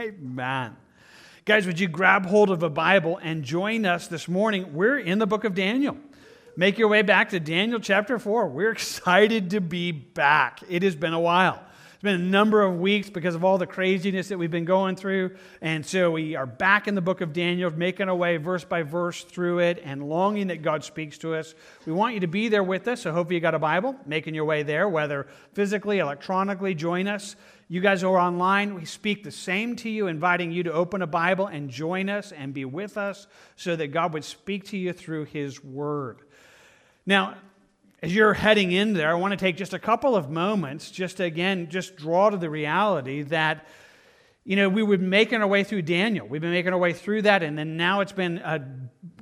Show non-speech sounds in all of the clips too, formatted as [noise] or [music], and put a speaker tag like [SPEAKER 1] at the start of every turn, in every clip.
[SPEAKER 1] Amen. Guys, would you grab hold of a Bible and join us this morning? We're in the book of Daniel. Make your way back to Daniel chapter 4. We're [laughs] excited to be back. It has been a while. It's been a number of weeks because of all the craziness that we've been going through. And so we are back in the book of Daniel, making our way verse by verse through it and longing that God speaks to us. We want you to be there with us. So hopefully you got a Bible, making your way there, whether physically, electronically, join us. You guys are online. We speak the same to you, inviting you to open a Bible and join us and be with us so that God would speak to you through His Word. Now, as you're heading in there, I want to take just a couple of moments just to, again, just draw to the reality that, you know, we were making our way through Daniel. We've been making our way through that, and then now it's been a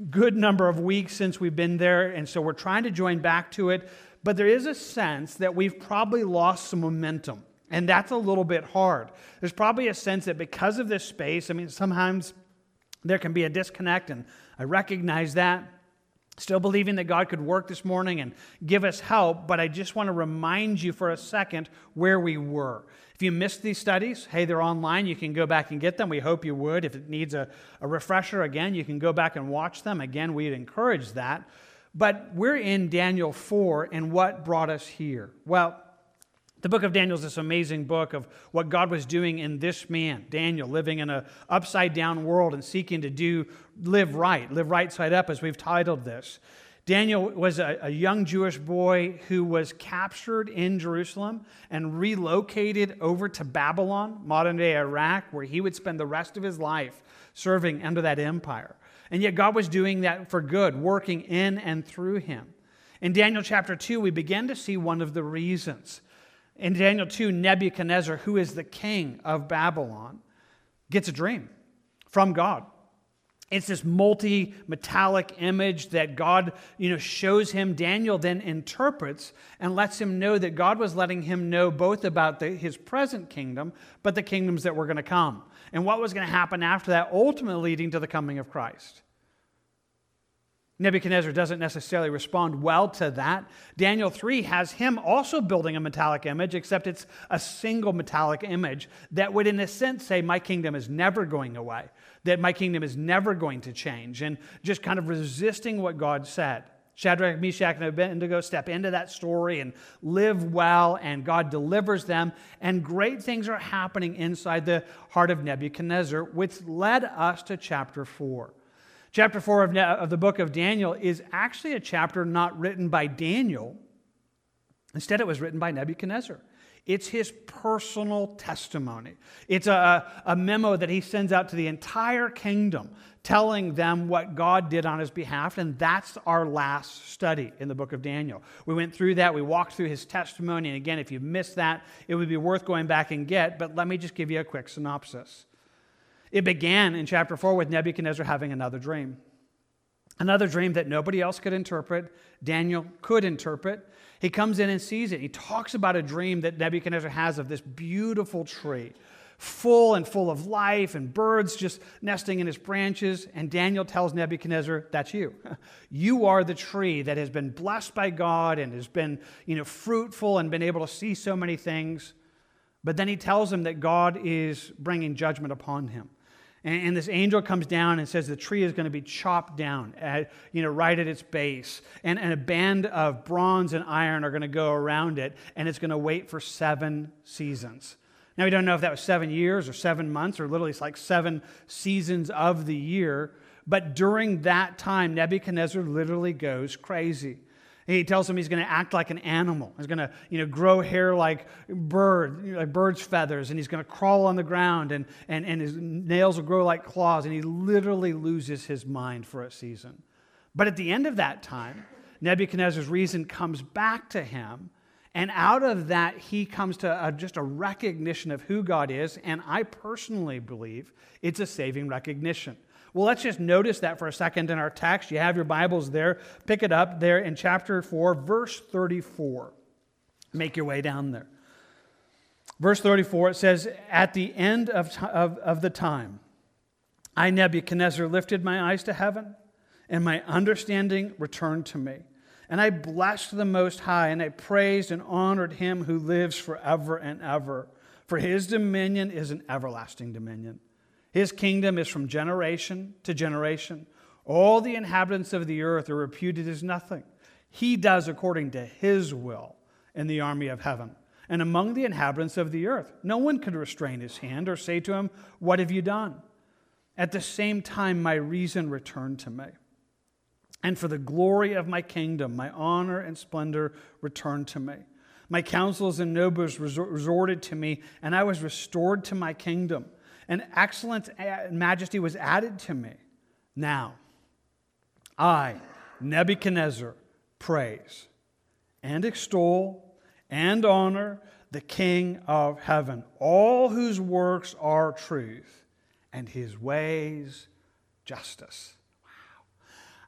[SPEAKER 1] good number of weeks since we've been there, and so we're trying to join back to it. But there is a sense that we've probably lost some momentum, and that's a little bit hard. There's probably a sense that because of this space, I mean, sometimes there can be a disconnect, and I recognize that. Still believing that God could work this morning and give us help, but I just want to remind you for a second where we were. If you missed these studies, hey, they're online. You can go back and get them. We hope you would. If it needs a, a refresher, again, you can go back and watch them. Again, we'd encourage that. But we're in Daniel 4, and what brought us here? Well, the book of Daniel is this amazing book of what God was doing in this man, Daniel, living in an upside down world and seeking to do live right, live right side up, as we've titled this. Daniel was a, a, young Jewish boy who was captured in Jerusalem and relocated over to Babylon, modern day Iraq, where he would spend the rest of his life serving under that empire. And yet God was doing that for good, working in and through him. In Daniel chapter 2, we begin to see one of the reasons in Daniel 2, Nebuchadnezzar, who is the king of Babylon, gets a dream from God. It's this multi metallic image that God you know, shows him. Daniel then interprets and lets him know that God was letting him know both about the, his present kingdom, but the kingdoms that were going to come, and what was going to happen after that, ultimately leading to the coming of Christ. Nebuchadnezzar doesn't necessarily respond well to that. Daniel 3 has him also building a metallic image, except it's a single metallic image that would, in a sense, say, My kingdom is never going away, that my kingdom is never going to change, and just kind of resisting what God said. Shadrach, Meshach, and Abednego step into that story and live well, and God delivers them, and great things are happening inside the heart of Nebuchadnezzar, which led us to chapter 4. Chapter 4 of, of the book of Daniel is actually a chapter not written by Daniel. Instead, it was written by Nebuchadnezzar. It's his personal testimony. It's a, a memo that he sends out to the entire kingdom, telling them what God did on his behalf. And that's our last study in the book of Daniel. We went through that, we walked through his testimony. And again, if you missed that, it would be worth going back and get. But let me just give you a quick synopsis. It began in chapter 4 with Nebuchadnezzar having another dream. Another dream that nobody else could interpret, Daniel could interpret. He comes in and sees it. He talks about a dream that Nebuchadnezzar has of this beautiful tree, full and full of life, and birds just nesting in its branches. And Daniel tells Nebuchadnezzar, That's you. [laughs] You are the tree that has been blessed by God and has been you know, fruitful and been able to see so many things. But then he tells him that God is bringing judgment upon him. And, and, this angel comes down and says the tree is going to be chopped down, at, you know, right at its base. And, and a band of bronze and iron are going to go around it, and it's going to wait for seven seasons. Now, we don't know if that was seven years or seven months or literally it's like seven seasons of the year. But during that time, Nebuchadnezzar literally goes crazy. He tells him he's going to act like an animal. He's going to, you know, grow hair like bird, like bird's feathers, and he's going to crawl on the ground, and, and, and his nails will grow like claws, and he literally loses his mind for a season. But at the end of that time, Nebuchadnezzar's reason comes back to him, and out of that, he comes to a, just a recognition of who God is, and I personally believe it's a saving recognition. Well, let's just notice that for a second in our text. You have your Bibles there. Pick it up there in chapter 4, verse 34. Make your way down there. Verse 34, it says, At the end of, of, of the time, I, Nebuchadnezzar, lifted my eyes to heaven, and my understanding returned to me. And I blessed the Most High, and I praised and honored him who lives forever and ever. For his dominion is an everlasting dominion. His kingdom is from generation to generation. All the inhabitants of the earth are reputed as nothing. He does according to his will in the army of heaven. And among the inhabitants of the earth, no one could restrain his hand or say to him, What have you done? At the same time, my reason returned to me. And for the glory of my kingdom, my honor and splendor returned to me. My councils and nobles resorted to me, and I was restored to my kingdom. And excellence and majesty was added to me. Now, I, Nebuchadnezzar, praise and extol and honor the King of heaven, all whose works are truth and his ways justice. Wow.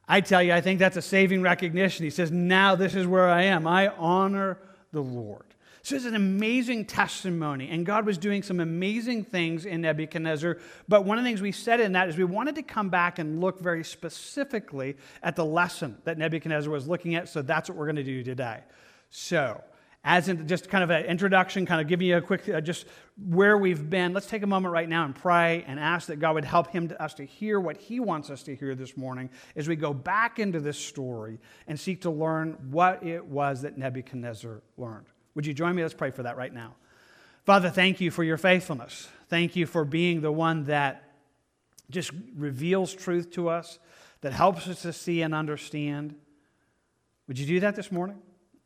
[SPEAKER 1] I tell you, I think that's a saving recognition. He says, Now this is where I am. I honor the Lord. So is an amazing testimony, and God was doing some amazing things in Nebuchadnezzar. But one of the things we said in that is we wanted to come back and look very specifically at the lesson that Nebuchadnezzar was looking at. So that's what we're going to do today. So, as in just kind of an introduction, kind of giving you a quick, uh, just where we've been, let's take a moment right now and pray and ask that God would help him to, us to hear what he wants us to hear this morning as we go back into this story and seek to learn what it was that Nebuchadnezzar learned. Would you join me? Let's pray for that right now. Father, thank you for your faithfulness. Thank you for being the one that just reveals truth to us, that helps us to see and understand. Would you do that this morning?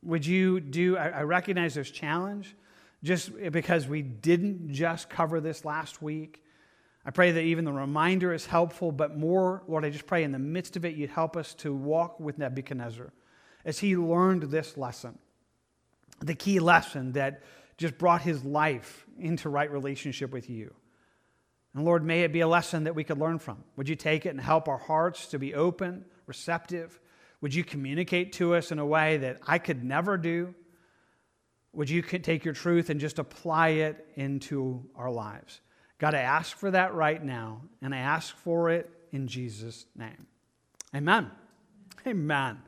[SPEAKER 1] Would you do, I, recognize there's challenge just because we didn't just cover this last week. I pray that even the reminder is helpful, but more, Lord, I just pray in the midst of it, you'd help us to walk with Nebuchadnezzar as he learned this lesson, the key lesson that just brought his life into right relationship with you. And Lord, may it be a lesson that we could learn from. Would you take it and help our hearts to be open, receptive, would you communicate to us in a way that I could never do? Would you take your truth and just apply it into our lives? God, I ask for that right now, and I ask for it in Jesus' name. Amen. Amen.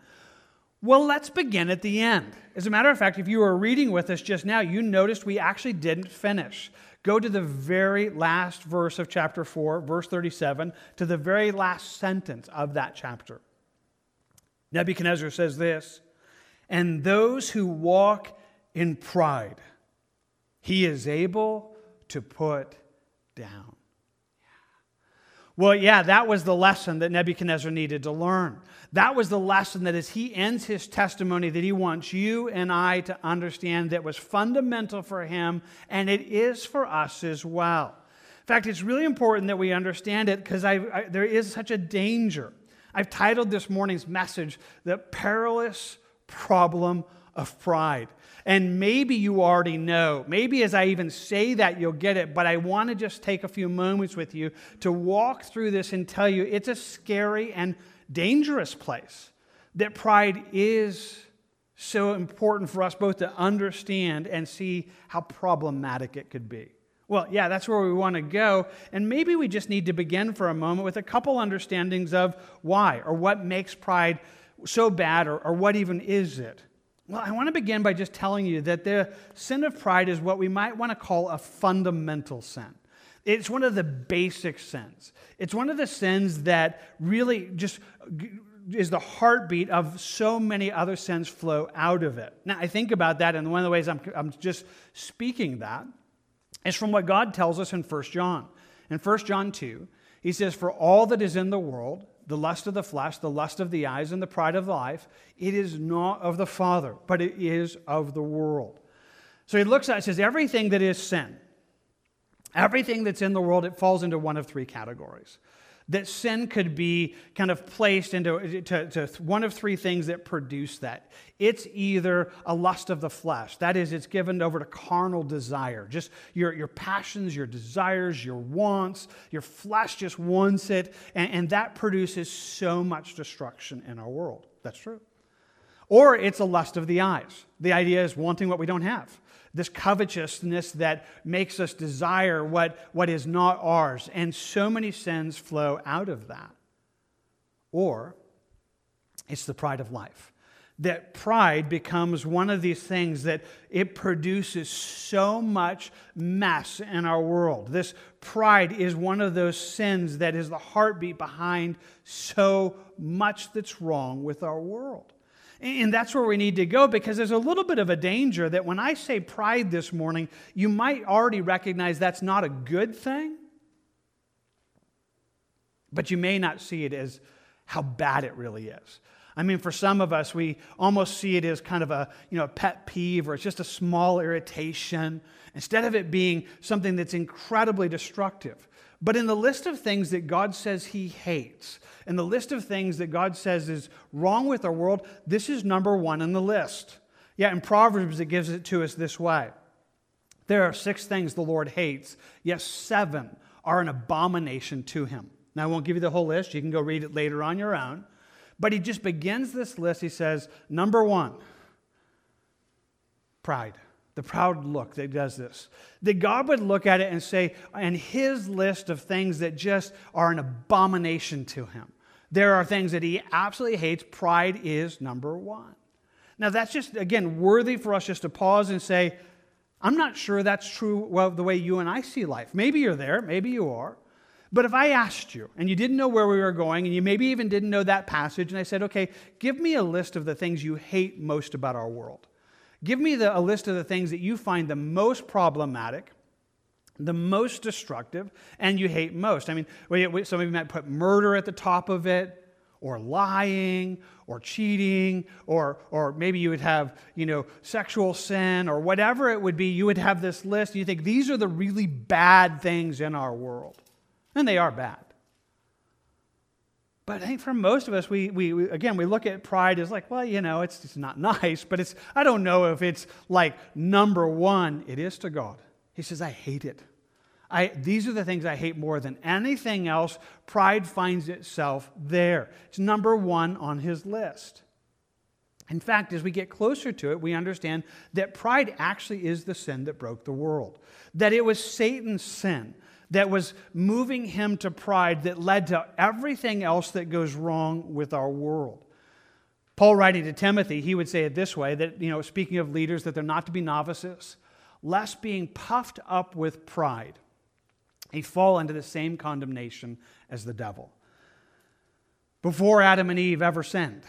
[SPEAKER 1] Well, let's begin at the end. As a matter of fact, if you were reading with us just now, you noticed we actually didn't finish. Go to the very last verse of chapter 4, verse 37, to the very last sentence of that chapter. Nebuchadnezzar says this And those who walk in pride, he is able to put down. Well, yeah, that was the lesson that Nebuchadnezzar needed to learn. That was the lesson that as he ends his testimony that he wants you and I to understand that was fundamental for him and it is for us as well. In fact, it's really important that we understand it because there is such a danger I've titled this morning's message, The Perilous Problem of Pride. And maybe you already know. Maybe as I even say that, you'll get it. But I want to just take a few moments with you to walk through this and tell you it's a scary and dangerous place. That pride is so important for us both to understand and see how problematic it could be. Well, yeah, that's where we want to go. And maybe we just need to begin for a moment with a couple understandings of why or what makes pride so bad or, or what even is it. Well, I want to begin by just telling you that the sin of pride is what we might want to call a fundamental sin. It's one of the basic sins. It's one of the sins that really just is the heartbeat of so many other sins flow out of it. Now, I think about that, and one of the ways I'm, I'm just speaking that is from what God tells us in 1 John. In 1 John 2, he says, For all that is in the world, the lust of the flesh, the lust of the eyes, and the pride of life, it is not of the Father, but it is of the world. So he looks at it says, Everything that is sin, everything that's in the world, it falls into one of three categories that sin could be kind of placed into to, to one of three things that produce that. It's either a lust of the flesh, that is, it's given over to carnal desire, just your, your passions, your desires, your wants, your flesh just wants it, and, and that produces so much destruction in our world. That's true. Or it's a lust of the eyes. The idea is wanting what we don't have this covetousness that makes us desire what, what is not ours. And so many sins flow out of that. Or it's the pride of life. that pride becomes one of these things that it produces so much mess in our world. This pride is one of those sins that is the heartbeat behind so much that's wrong with our world. And that's where we need to go because there's a little bit of a danger that when I say pride this morning, you might already recognize that's not a good thing, but you may not see it as how bad it really is. I mean, for some of us, we almost see it as kind of a, you know, a pet peeve or it's just a small irritation instead of it being something that's incredibly destructive. But in the list of things that God says he hates, in the list of things that God says is wrong with our world, this is number one in the list. Yeah, in Proverbs, it gives it to us this way There are six things the Lord hates, yes, seven are an abomination to him. Now, I won't give you the whole list. You can go read it later on your own. But he just begins this list. He says, number one, pride. The proud look that does this. That God would look at it and say, and his list of things that just are an abomination to him. There are things that he absolutely hates. Pride is number one. Now, that's just, again, worthy for us just to pause and say, I'm not sure that's true well, the way you and I see life. Maybe you're there, maybe you are. But if I asked you and you didn't know where we were going and you maybe even didn't know that passage, and I said, okay, give me a list of the things you hate most about our world. Give me the, a list of the things that you find the most problematic, the most destructive, and you hate most. I mean, some of you might put murder at the top of it, or lying, or cheating, or, or maybe you would have, you know, sexual sin, or whatever it would be. You would have this list, you think these are the really bad things in our world. And they are bad. But I think for most of us, we, we, we, again, we look at pride as like, well, you know, it's, it's not [laughs] nice, but it's, I don't know if it's like number one. It is to God. He says, I hate it. I, these are the things I hate more than anything else. Pride finds itself there. It's number one on his list. In fact, as we get closer to it, we understand that pride actually is the sin that broke the world, that it was Satan's sin that was moving him to pride that led to everything else that goes wrong with our world. Paul writing to Timothy, he would say it this way that, you know, speaking of leaders, that they're not to be novices, lest being puffed up with pride, they fall into the same condemnation as the devil. Before Adam and Eve ever sinned,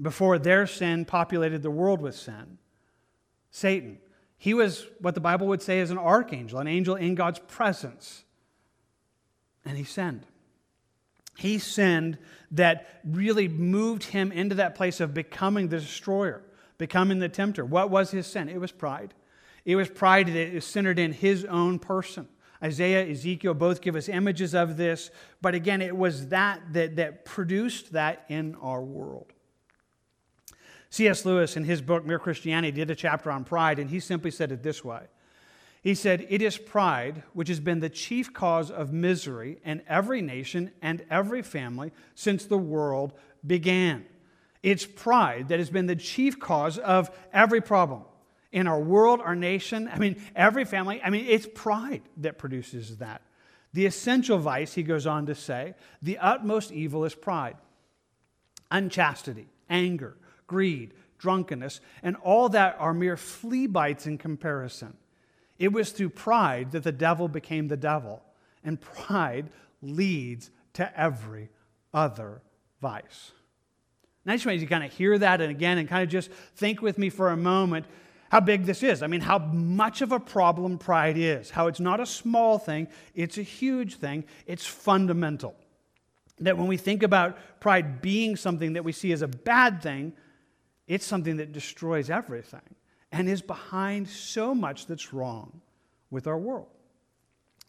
[SPEAKER 1] before their sin populated the world with sin, Satan he was what the Bible would say is an archangel, an angel in God's presence. And he sinned. He sinned that really moved him into that place of becoming the destroyer, becoming the tempter. What was his sin? It was pride. It was pride that is centered in his own person. Isaiah, Ezekiel both give us images of this, but again, it was that that, that produced that in our world. C.S. Lewis, in his book Mere Christianity, did a chapter on pride, and he simply said it this way He said, It is pride which has been the chief cause of misery in every nation and every family since the world began. It's pride that has been the chief cause of every problem in our world, our nation, I mean, every family. I mean, it's pride that produces that. The essential vice, he goes on to say, the utmost evil is pride, unchastity, anger greed, drunkenness, and all that are mere flea bites in comparison. It was through pride that the devil became the devil, and pride leads to every other vice. Now, I just you to kind of hear that and again and kind of just think with me for a moment how big this is. I mean, how much of a problem pride is, how it's not a small thing, it's a huge thing, it's fundamental. That when we think about pride being something that we see as a bad thing, it's something that destroys everything and is behind so much that's wrong with our world.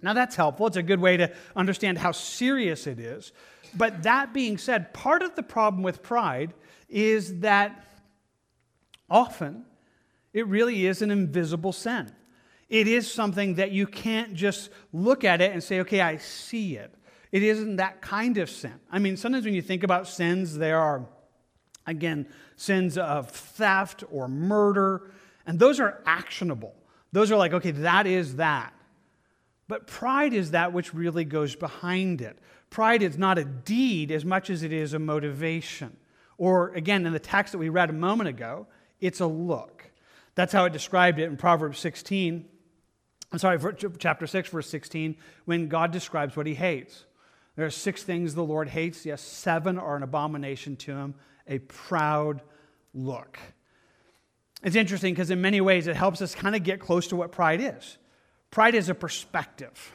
[SPEAKER 1] Now, that's helpful. It's a good way to understand how serious it is. But that being said, part of the problem with pride is that often it really is an invisible sin. It is something that you can't just look at it and say, okay, I see it. It isn't that kind of sin. I mean, sometimes when you think about sins, there are Again, sins of theft or murder, and those are actionable. Those are like, okay, that is that. But pride is that which really goes behind it. Pride is not a deed as much as it is a motivation. Or again, in the text that we read a moment ago, it's a look. That's how it described it in Proverbs 16. I'm sorry, chapter 6, verse 16, when God describes what he hates. There are six things the Lord hates. Yes, seven are an abomination to him a proud look. It's interesting because, in many ways, it helps us kind of get close to what pride is. Pride is a perspective.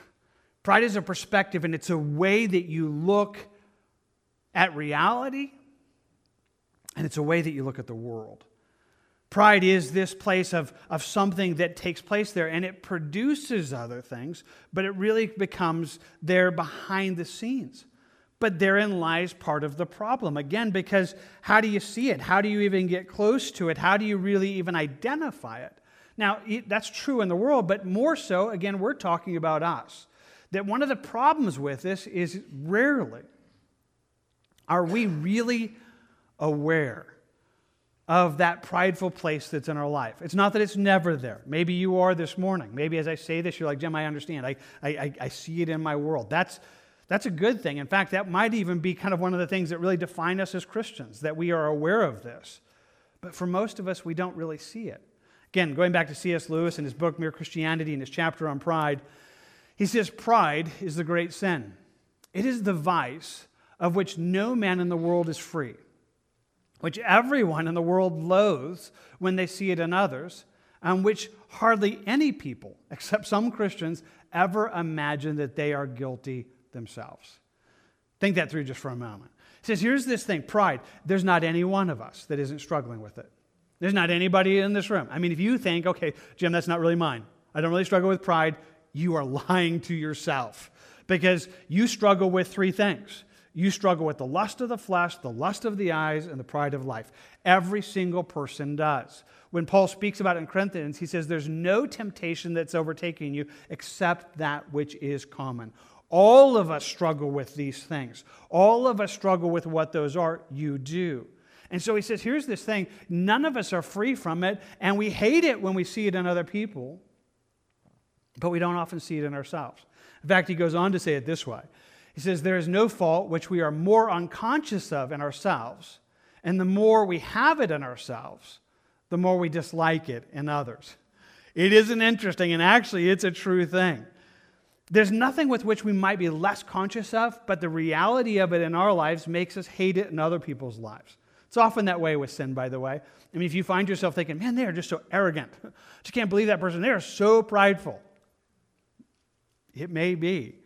[SPEAKER 1] Pride is a perspective, and it's a way that you look at reality, and it's a way that you look at the world. Pride is this place of, of something that takes place there and it produces other things, but it really becomes there behind the scenes. But therein lies part of the problem. Again, because how do you see it? How do you even get close to it? How do you really even identify it? Now, that's true in the world, but more so, again, we're talking about us. That one of the problems with this is rarely are we really aware of that prideful place that's in our life. It's not that it's never there. Maybe you are this morning. Maybe as I say this, you're like, Jim, I understand. I, I, I see it in my world. That's, that's a good thing. In fact, that might even be kind of one of the things that really define us as Christians, that we are aware of this. But for most of us, we don't really see it. Again, going back to C.S. Lewis in his book, Mere Christianity, in his chapter on pride, he says, Pride is the great sin. It is the vice of which no man in the world is free which everyone in the world loathes when they see it in others, and which hardly any people, [laughs] except some Christians, ever imagine that they are guilty themselves. Think that through just for a moment. Says, Here's this thing pride. There's not any one of us that isn't struggling with it. There's not anybody in this room. I mean, if you think, okay, Jim, that's not really mine, I don't really struggle with pride, you are [laughs] lying to yourself because you struggle with three things you struggle with the lust of the flesh, the lust of the eyes, and the pride of life. Every single person does. When Paul speaks about it in Corinthians, he says, There's no temptation that's overtaking you except that which is common. All of us struggle with these things. All of us struggle with what those are. You do. And so he says, Here's this thing none of us are free from it, and we hate it when we see it in other people, but we don't often see it in ourselves. In fact, he goes on to say it this way he says, There is no fault which we are more unconscious of in ourselves, and the more we have it in ourselves, the more we dislike it in others. It isn't interesting, and actually, it's a true thing. There's nothing with which we might be less conscious of, but the reality of it in our lives makes us hate it in other people's lives. It's often that way with sin, by the way. I mean, if you find yourself thinking, man, they're just so arrogant, I [laughs] just can't believe that person, they're so prideful. It may be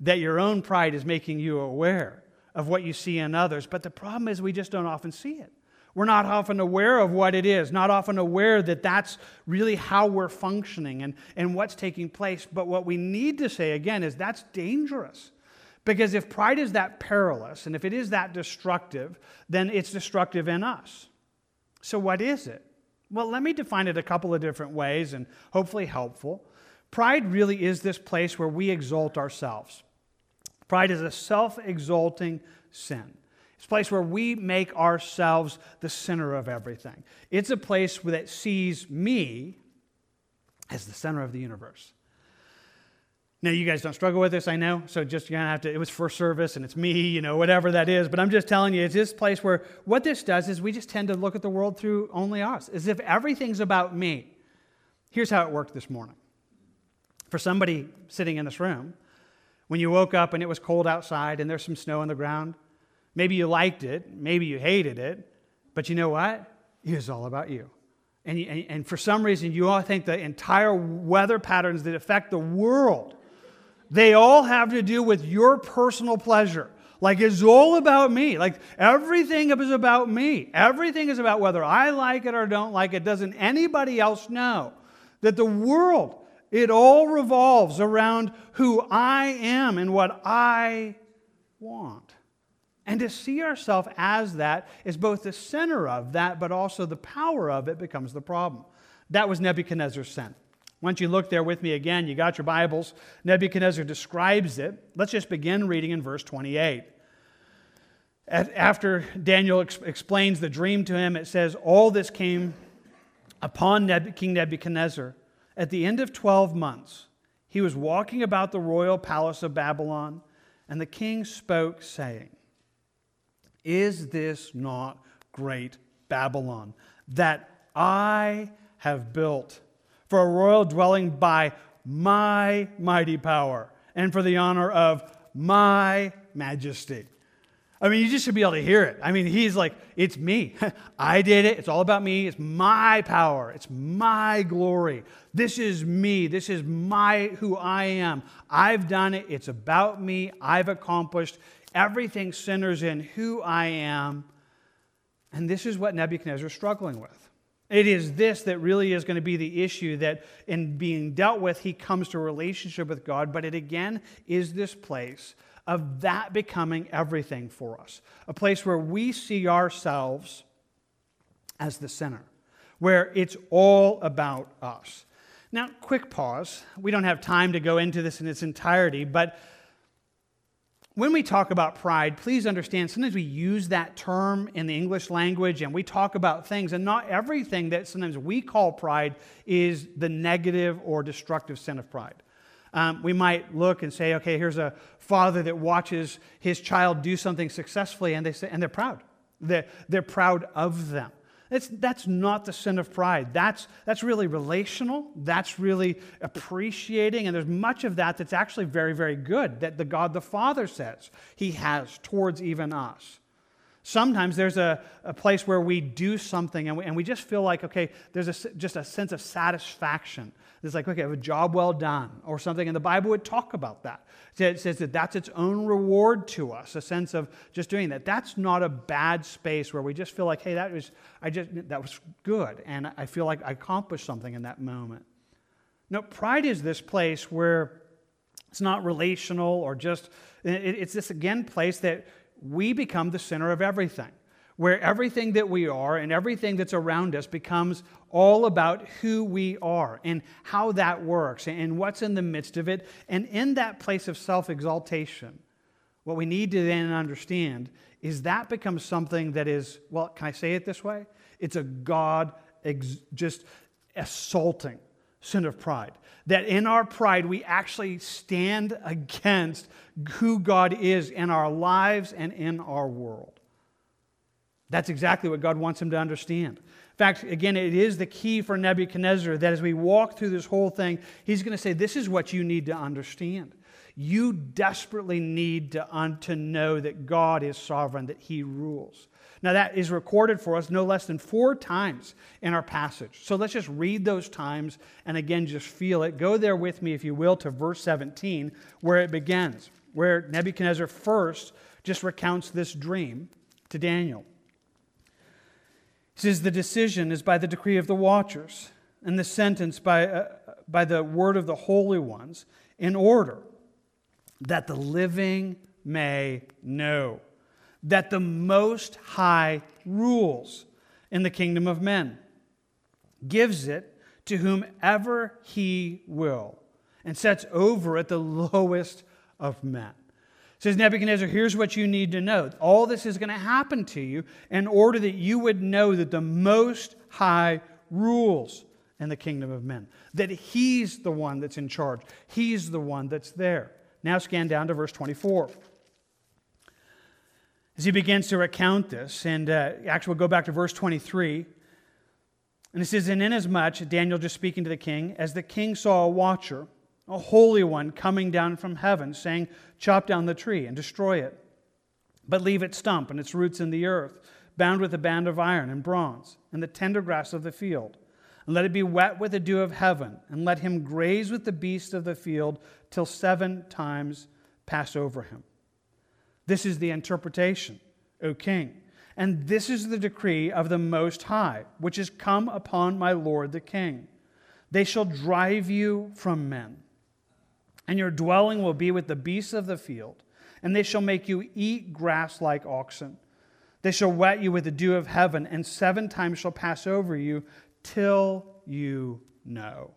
[SPEAKER 1] that your own pride is making you aware of what you see in others. But the problem is, we just don't often see it. We're not often aware of what it is, not often aware that that's really how we're functioning and, and what's taking place. But what we need to say again is that's dangerous. Because if pride is that perilous and if it is that destructive, then it's destructive in us. So, what is it? Well, let me define it a couple of different ways and hopefully helpful. Pride really is this place where we exalt ourselves. Pride is a self exalting sin. It's a place where we make ourselves the center of everything. It's a place that sees me as the center of the universe. Now, you guys don't struggle with this, I know. So just you're gonna have to, it was first service and it's me, you know, whatever that is. But I'm just telling you, it's this place where what this does is we just tend to look at the world through only us, as if everything's about me. Here's how it worked this morning. For somebody sitting in this room, when you woke up and it was cold outside and there's some snow on the ground. Maybe you liked it, maybe you hated it, but you know what? It was all about you. And, and, and for some reason, you all think the entire weather patterns that affect the world, they all have to do with your personal pleasure. Like it's all about me. Like everything is about me. Everything is about whether I like it or don't like it. Doesn't anybody else know that the world it all revolves around who I am and what I want. And to see ourselves as that is both the center of that, but also the power of it becomes the problem. That was Nebuchadnezzar's sin. Once you look there with me again, you got your Bibles. Nebuchadnezzar describes it. Let's just begin reading in verse 28. After Daniel explains the dream to him, it says, All this came upon King Nebuchadnezzar at the end of 12 months, he was walking about the royal palace of Babylon, and the king spoke, saying, Is this not great Babylon that I have built for a royal dwelling by my mighty power and for the honor of my majesty. I mean, you just should be able to hear it. I mean, he's like, it's me. [laughs] I did it. It's all about me. It's my power. It's my glory. This is me. This is my who I am. I've done it. It's about me. I've accomplished. Everything centers in who I am. And this is what Nebuchadnezzar is struggling with. It is this that really is going to be the issue that in being dealt with, he comes to a relationship with God, but it again is this place of that becoming everything for us. A place where we see ourselves as the center, where it's all about us. Now, quick pause. We don't have time to go into this in its entirety, but when we talk about pride, please understand sometimes we use that term in the English language and we talk about things, and not everything that sometimes we call pride is the negative or destructive sin of pride. Um, we might look and say, okay, here's a father that watches his child do something successfully, and, they say, and they're proud. They're, they're proud of them. It's, that's not the sin of pride. That's, that's really relational. That's really appreciating. And there's much of that that's actually very, very good that the God the Father says he has towards even us. Sometimes there's a, a place where we do something and we, and we just feel like, okay, there's a, just a sense of satisfaction. It's like, okay, I have a job well done or something. And the Bible would talk about that. It says that that's its own reward to us, a sense of just doing that. That's not a bad space where we just feel like, hey, that was, I just, that was good. And I feel like I accomplished something in that moment. No, pride is this place where it's not relational or just, it's this again place that we become the center of everything where everything that we are and everything that's around us becomes all about who we are and how that works and what's in the midst of it. And in that place of self exaltation, what we need to then understand is that becomes something that is, well, can I say it this way? It's a God ex- just assaulting sin of pride. That in our pride, we actually stand against who God is in our lives and in our world. That's exactly what God wants him to understand. In fact, again, it is the key for Nebuchadnezzar that as we walk through this whole thing, he's going to say, This is what you need to understand. You desperately need to, un- to know that God is sovereign, that he rules. Now, that is recorded for us no less than four times in our passage. So let's just read those times and again just feel it. Go there with me, if you will, to verse 17, where it begins, where Nebuchadnezzar first just recounts this dream to Daniel. Says, The decision is by the decree of the watchers, and the sentence by, uh, by the word of the holy ones, in order that the living may know that the Most High rules in the kingdom of men, gives it to whomever he will, and sets over it the lowest of men says Nebuchadnezzar, here's what you need to know. All this is going to happen to you in order that you would know that the Most High rules in the kingdom of men, that He's the one that's in charge, He's the one that's there. Now scan down to verse 24. As he begins to recount this, and uh, actually we'll go back to verse 23. And it says, And inasmuch, Daniel just speaking to the king, as the king saw a watcher, a holy one coming down from heaven, saying, Chop down the tree and destroy it, but leave its stump and its roots in the earth, bound with a band of iron and bronze, and the tender grass of the field. And let it be wet with the dew of heaven, and let him graze with the beasts of the field till seven times pass over him. This is the interpretation, O king. And this is the decree of the Most High, which has come upon my Lord the king. They shall drive you from men and your dwelling will be with the beasts of the field, and they shall make you eat grass like oxen. They shall wet you with the dew of heaven, and seven times shall pass over you till you know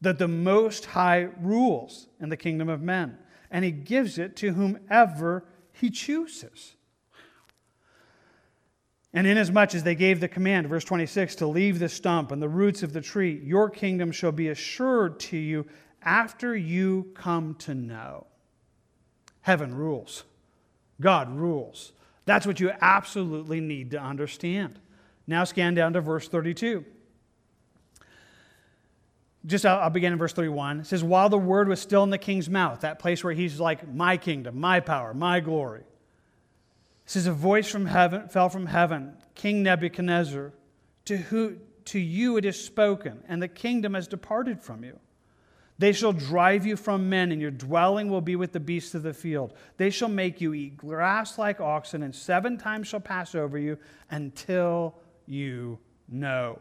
[SPEAKER 1] that the Most High rules in the kingdom of men, and he gives it to whomever he chooses. And inasmuch as they gave the command, verse 26, to leave the stump and the roots of the tree, your kingdom shall be assured to you after you come to know heaven rules, God rules, That's what you absolutely need to understand. Now, scan down to verse 32. Just I'll, I'll begin in verse 31. It says, While the word was still in the king's mouth, that place where he's like, My kingdom, my power, my glory. It says, A voice from heaven fell from heaven, King Nebuchadnezzar, to, who, to you it is spoken, and the kingdom has departed from you. They shall drive you from men, and your dwelling will be with the beasts of the field. They shall make you eat grass like oxen, and seven times shall pass over you until you know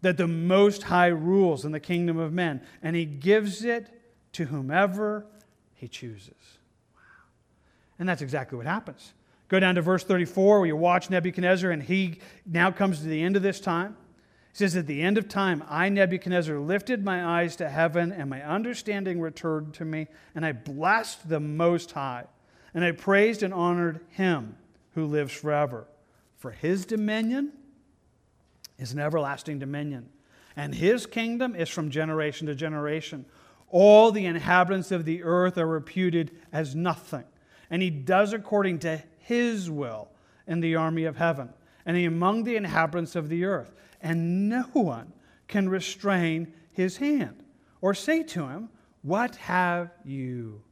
[SPEAKER 1] that the Most High rules in the kingdom of men, and he gives it to whomever he chooses. And that's exactly what happens. Go down to verse 34 where you watch Nebuchadnezzar, and he now comes to the end of this time. He says, At the end of time, I, Nebuchadnezzar, lifted my eyes to heaven, and my understanding returned to me, and I blessed the Most High, and I praised and honored him who lives forever. For his dominion is an everlasting dominion, and his kingdom is from generation to generation. All the inhabitants of the earth are reputed as nothing, and he does according to his will in the army of heaven and among the inhabitants of the earth, and no one can restrain his hand or say to him, What have you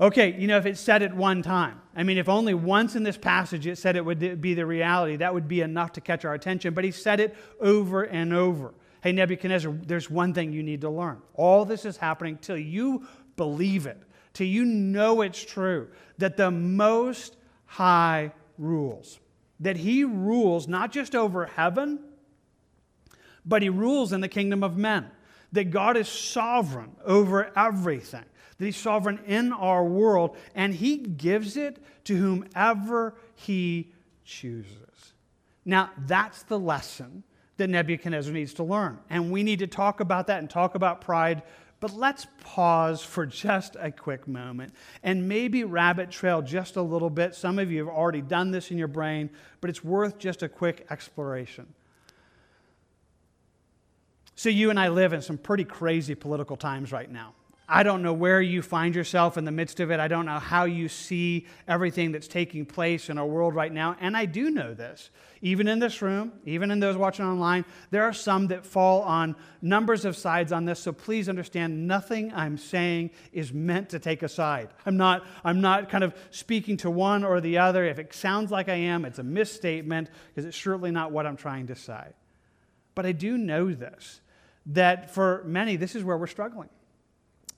[SPEAKER 1] Okay, you know, if it said it one time, I mean, if only once in this passage it said it would be the reality, that would be enough to catch our attention. But he said it over and over. Hey, Nebuchadnezzar, there's one thing you need to learn. All this is happening till you believe it, till you know it's true, that the Most High rules, that he rules not just over heaven, but he rules in the kingdom of men, that God is sovereign over everything that He's sovereign in our world, and He gives it to whomever He chooses. Now, that's the lesson that Nebuchadnezzar needs to learn. And we need to talk about that and talk about pride. But let's pause for just a quick moment and maybe rabbit trail just a little bit. Some of you have already done this in your brain, but it's worth just a quick exploration. So, you and I live in some pretty crazy political times right now. I don't know where you find yourself in the midst of it. I don't know how you see everything that's taking place in our world right now. And I do know this. Even in this room, even in those watching online, there are some that fall on numbers of sides on this. So please understand nothing I'm saying is meant to take a side. I'm not, I'm not kind of speaking to one or the other. If it sounds like I am, it's a misstatement because it's certainly not what I'm trying to say. But I do know this that for many, this is where we're struggling.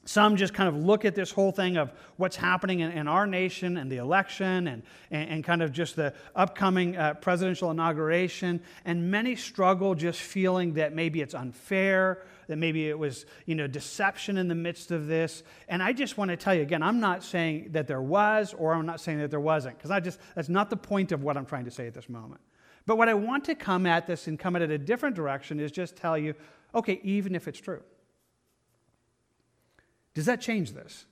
[SPEAKER 1] Some just kind of look at this whole thing of what's happening in, in our nation and the election and, and, and kind of just the upcoming uh, presidential inauguration. And many struggle just feeling that maybe it's unfair, that maybe it was you know, deception in the midst of this. And I just want to tell you again, I'm not saying that there was or I'm not saying that there wasn't, because I just, that's not the point of what I'm trying to say at this moment. But what I want to come at this and come at it a different direction is just tell you okay, even if it's true does that change this?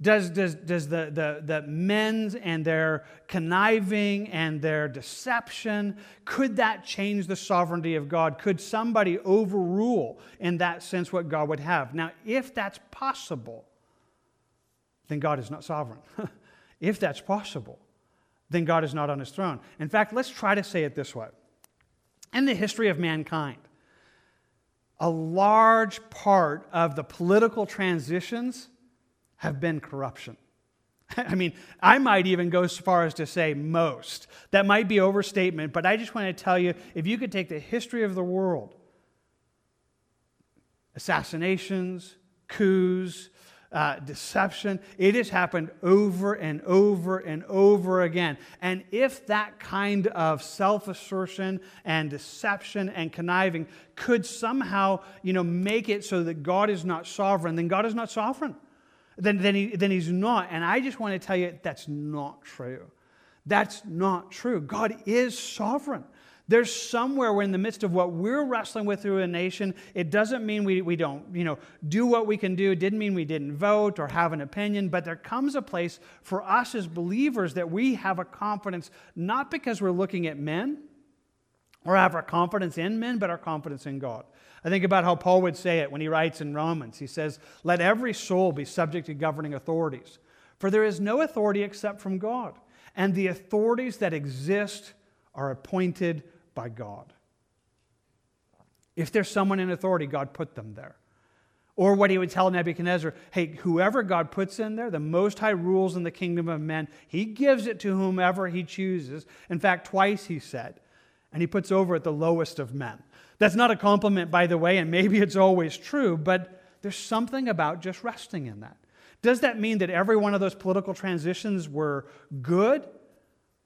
[SPEAKER 1] Does, does, does the, the, the men's and their conniving and their deception, could that change the sovereignty of God? Could somebody overrule, in that sense, what God would have? Now, if that's possible, then God is not sovereign. [laughs] if that's possible, then God is not on his throne. In fact, let's try to say it this way. In the history of mankind, a large part of the political transitions have been corruption. [laughs] I mean, I might even go so far as to say most. That might be overstatement, but I just want to tell you if you could take the history of the world, assassinations, coups, uh, deception. It has happened over and over and over again. And if that kind of self assertion and deception and conniving could somehow you know, make it so that God is not sovereign, then God is not sovereign. Then, then, he, then he's not. And I just want to tell you that's not true. That's not true. God is sovereign. There's somewhere we're in the midst of what we're wrestling with through a nation, it doesn't mean we, we don't, you know, do what we can do. It didn't mean we didn't vote or have an opinion, but there comes a place for us as believers that we have a confidence, not because we're looking at men or have our confidence in men, but our confidence in God. I think about how Paul would say it when he writes in Romans. He says, Let every soul be subject to governing authorities For there is no authority except from God, and the authorities that exist are appointed by God. If there's someone in authority, God put them there. Or what he would tell Nebuchadnezzar hey, whoever God puts in there, the Most High rules in the kingdom of men, he gives it to whomever he chooses. In fact, twice he said, and he puts over at the lowest of men. That's not a compliment, by the way, and maybe it's always true, but there's something about just resting in that. Does that mean that every one of those political transitions were good?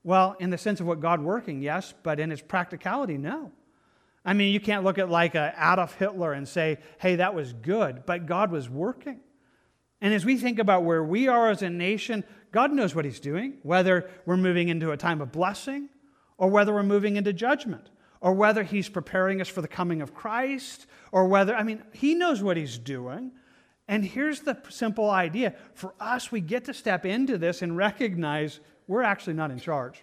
[SPEAKER 1] Well, in the sense of what God working, yes, but in its practicality, no. I mean, you can't look at like Adolf Hitler and say, hey, that was good, but God was working. And as we think about where we are as a nation, God knows what He's doing, whether we're moving into a time of blessing or whether we're moving into judgment or whether He's preparing us for the coming of Christ or whether, I mean, He knows what He's doing. And here's the simple idea for us, we get to step into this and recognize we're actually not in charge.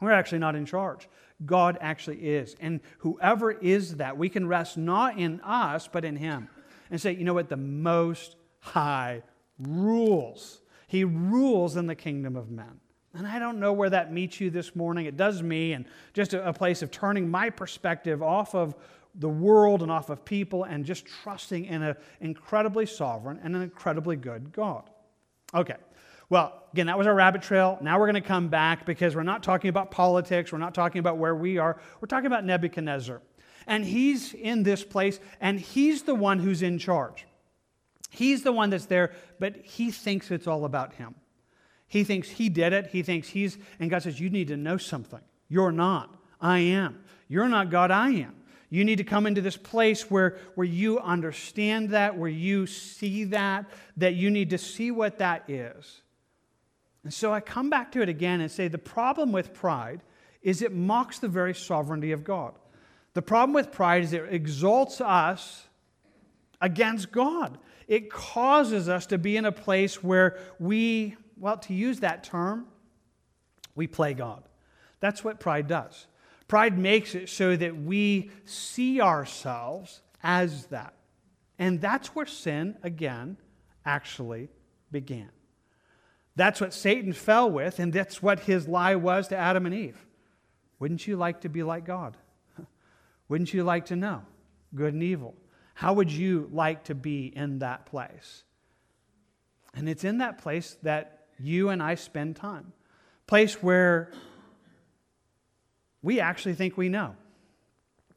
[SPEAKER 1] We're actually not in charge. God actually is. And whoever is that, we can rest not in us, but in Him. And say, you know what? The Most High rules. He rules in the kingdom of men. And I don't know where that meets you this morning. It does me, and just a, a place of turning my perspective off of the world and off of people and just trusting in an incredibly sovereign and an incredibly good God. Okay, well, again, that was our rabbit trail. Now we're going to come back because we're not talking about politics, we're not talking about where we are, we're talking about Nebuchadnezzar. And he's in this place, and he's the one who's in charge. He's the one that's there, but he thinks it's all about him. He thinks he did it. He thinks he's, and God says, You need to know something. You're not. I am. You're not God. I am. You need to come into this place where, where you understand that, where you see that, that you need to see what that is. And so I come back to it again and say the problem with pride is it mocks the very sovereignty of God. The problem with pride is it exalts us against God. It causes us to be in a place where we, well, to use that term, we play God. That's what pride does. Pride makes it so that we see ourselves as that. And that's where sin, again, actually began. That's what Satan fell with, and that's what his lie was to Adam and Eve. Wouldn't you like to be like God? [laughs] Wouldn't you like to know good and evil? How would you like to be in that place? And it's in that place that you and I spend time. Place where we actually think we know,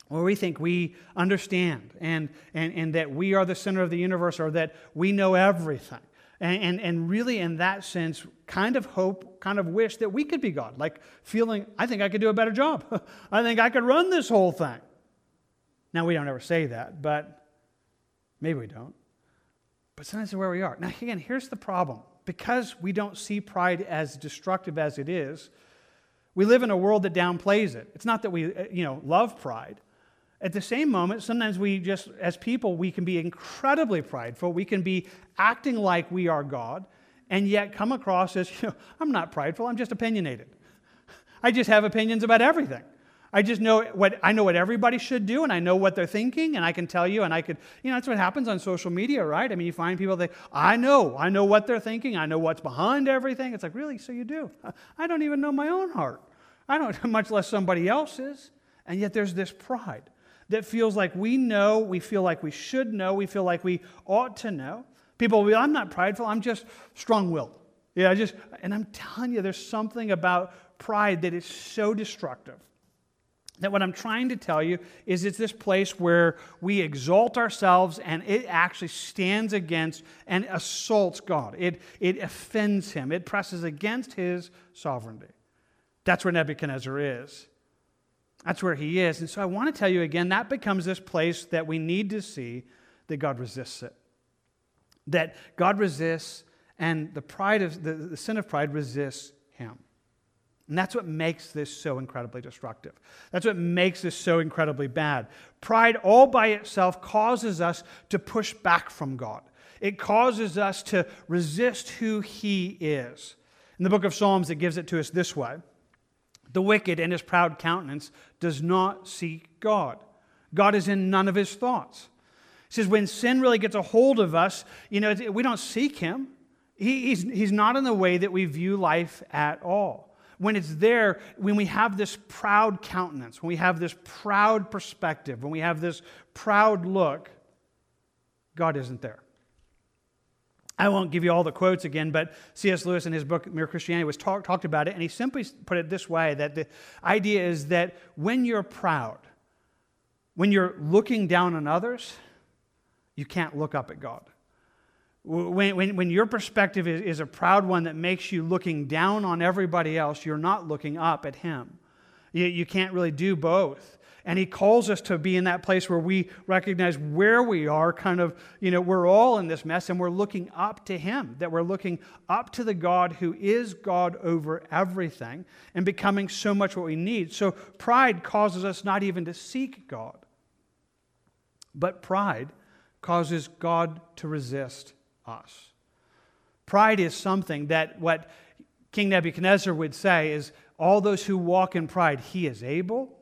[SPEAKER 1] where we think we understand, and, and, and that we are the center of the universe or that we know everything. And, and, and, really, in that sense, kind of hope, kind of wish that we could be God. Like feeling, I think I could do a better job. [laughs] I think I could run this whole thing. Now, we don't ever say that, but maybe we don't. But sometimes where we are. Now, again, here's the problem. Because we don't see pride as destructive as it is, we live in a world that downplays it. It's not that we, uh, you know, love pride, at the same moment, sometimes we just, as people, we can be incredibly prideful. We can be acting like we are God, and yet come across as, [laughs] you know, I'm not prideful, I'm just opinionated. I just have opinions about everything. I just know what I know what everybody should do, and I know what they're thinking, and I can tell you, and I could, you know, that's what happens on social media, right? I mean, you find people that I know, I know what they're thinking, I know what's behind everything. It's like, really? So you do? I don't even know my own heart. I don't, [laughs] much less somebody else's. And yet there's this pride that feels like we know, we feel like we should know, we feel like we ought to know. People will be, I'm not prideful, I'm just strong willed. Yeah, I just, and I'm telling you, there's something about pride that is so destructive. That what I'm trying to tell you is it's this place where we exalt ourselves and it actually stands against and assaults God. It, it offends him, it presses against his sovereignty. That's where Nebuchadnezzar is. That's where he is. And so I want to tell you again that becomes this place that we need to see that God resists it. That God resists, and the pride of the, the sin of pride resists him. And that's what makes this so incredibly destructive. That's what makes this so incredibly bad. Pride, all by itself, causes us to push back from God. It causes us to resist who He is. In the book of Psalms, it gives it to us this way the wicked in his proud countenance does not seek God. God is in none of his thoughts. He says, when sin really gets a hold of us, you know, we don't seek him. He, he's, he's not in the way that we view life at all. When it's there, when we have this proud countenance, when we have this proud perspective, when we have this proud look, God isn't there. I won't give you all the quotes again, but C.S. Lewis in his book Mere Christianity was talk, talked about it, and he simply put it this way: that the idea is that when you're proud, when you're looking down on others, you can't look up at God. When, when, when your perspective is, is a proud one that makes you looking down on everybody else, you're not looking up at Him. You, you can't really do both. And He calls us to be in that place where we recognize where we are, kind of, you know, we're all in this mess and we're looking up to Him, that we're looking up to the God who is God over everything and becoming so much what we need. So pride causes us not even to seek God, but pride causes God to resist us. Pride is something that what King Nebuchadnezzar would say is all those who walk in pride, he is able.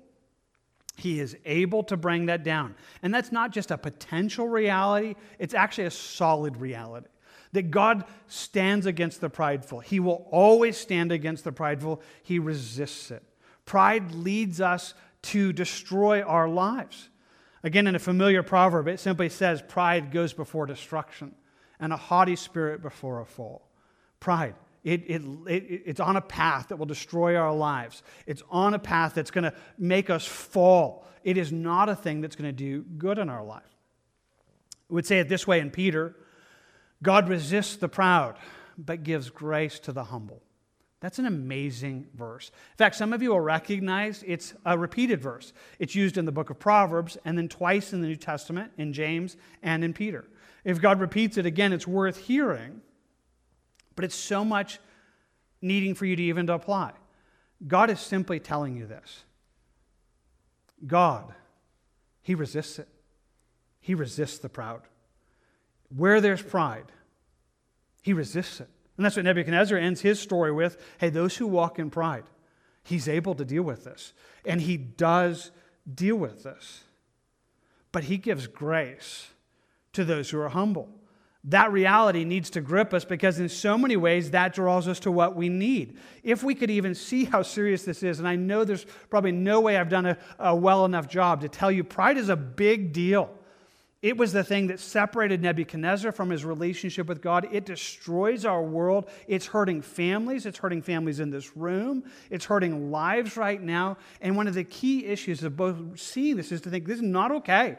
[SPEAKER 1] He is able to bring that down. And that's not just a potential reality, it's actually a solid reality. That God stands against the prideful. He will always stand against the prideful. He resists it. Pride leads us to destroy our lives. Again, in a familiar proverb, it simply says, Pride goes before destruction and a haughty spirit before a fall. Pride. It, it, it, it's on a path that will destroy our lives. It's on a path that's going to make us fall. It is not a thing that's going to do good in our life. We would say it this way in Peter God resists the proud, but gives grace to the humble. That's an amazing verse. In fact, some of you will recognize it's a repeated verse. It's used in the book of Proverbs and then twice in the New Testament, in James and in Peter. If God repeats it again, it's worth hearing, but it's so much needing for you to even to apply. God is simply telling you this God, He resists it, He resists the proud. Where there's pride, He resists it. And that's what Nebuchadnezzar ends his story with hey, those who walk in pride, He's able to deal with this. And He does deal with this. But He gives grace to those who are humble. That reality needs to grip us because, in so many ways, that draws us to what we need. If we could even see how serious this is, and I know there's probably no way I've done a, a well enough job to tell you, pride is a big deal. It was the thing that separated Nebuchadnezzar from his relationship with God. It destroys our world. It's hurting families. It's hurting families in this room. It's hurting lives right now. And one of the key issues of both seeing this is to think this is not okay.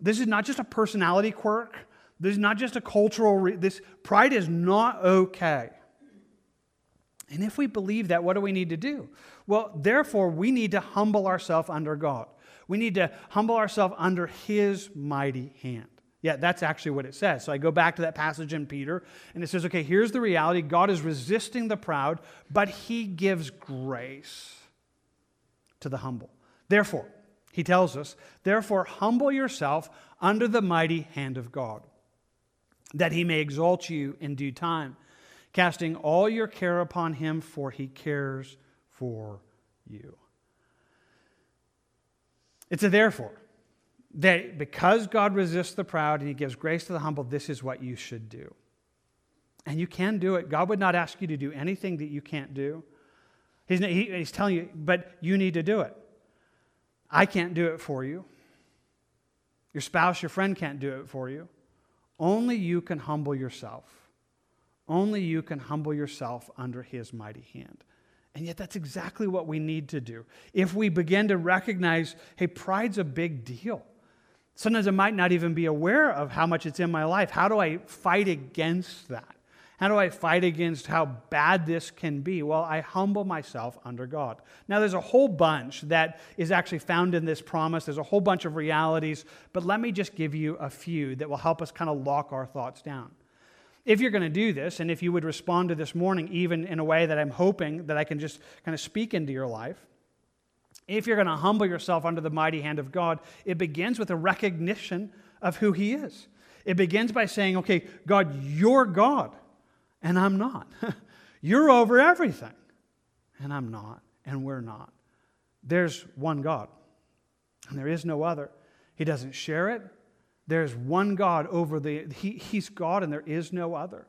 [SPEAKER 1] This is not just a personality quirk. This is not just a cultural, re- this pride is not okay. And if we believe that, what do we need to do? Well, therefore, we need to humble ourselves under God. We need to humble ourselves under His mighty hand. Yeah, that's actually what it says. So I go back to that passage in Peter, and it says, okay, here's the reality God is resisting the proud, but He gives grace to the humble. Therefore, he tells us, Therefore, humble yourself under the mighty hand of God, that he may exalt you in due time, casting all your care upon him, for he cares for you. It's a therefore. That because God resists the proud and he gives grace to the humble, this is what you should do. And you can do it. God would not ask you to do anything that you can't do. He's, he's telling you, but you need to do it. I can't do it for you. Your spouse, your friend can't do it for you. Only you can humble yourself. Only you can humble yourself under his mighty hand. And yet, that's exactly what we need to do. If we begin to recognize, hey, pride's a big deal. Sometimes I might not even be aware of how much it's in my life. How do I fight against that? How do I fight against how bad this can be? Well, I humble myself under God. Now, there's a whole bunch that is actually found in this promise. There's a whole bunch of realities, but let me just give you a few that will help us kind of lock our thoughts down. If you're going to do this, and if you would respond to this morning, even in a way that I'm hoping that I can just kind of speak into your life, if you're going to humble yourself under the mighty hand of God, it begins with a recognition of who He is. It begins by saying, okay, God, you're God and I'm not. [laughs] You're over everything, and I'm not, and we're not. There's one God, and there is no other. He doesn't share it. There's one God over the, he, He's God, and there is no other.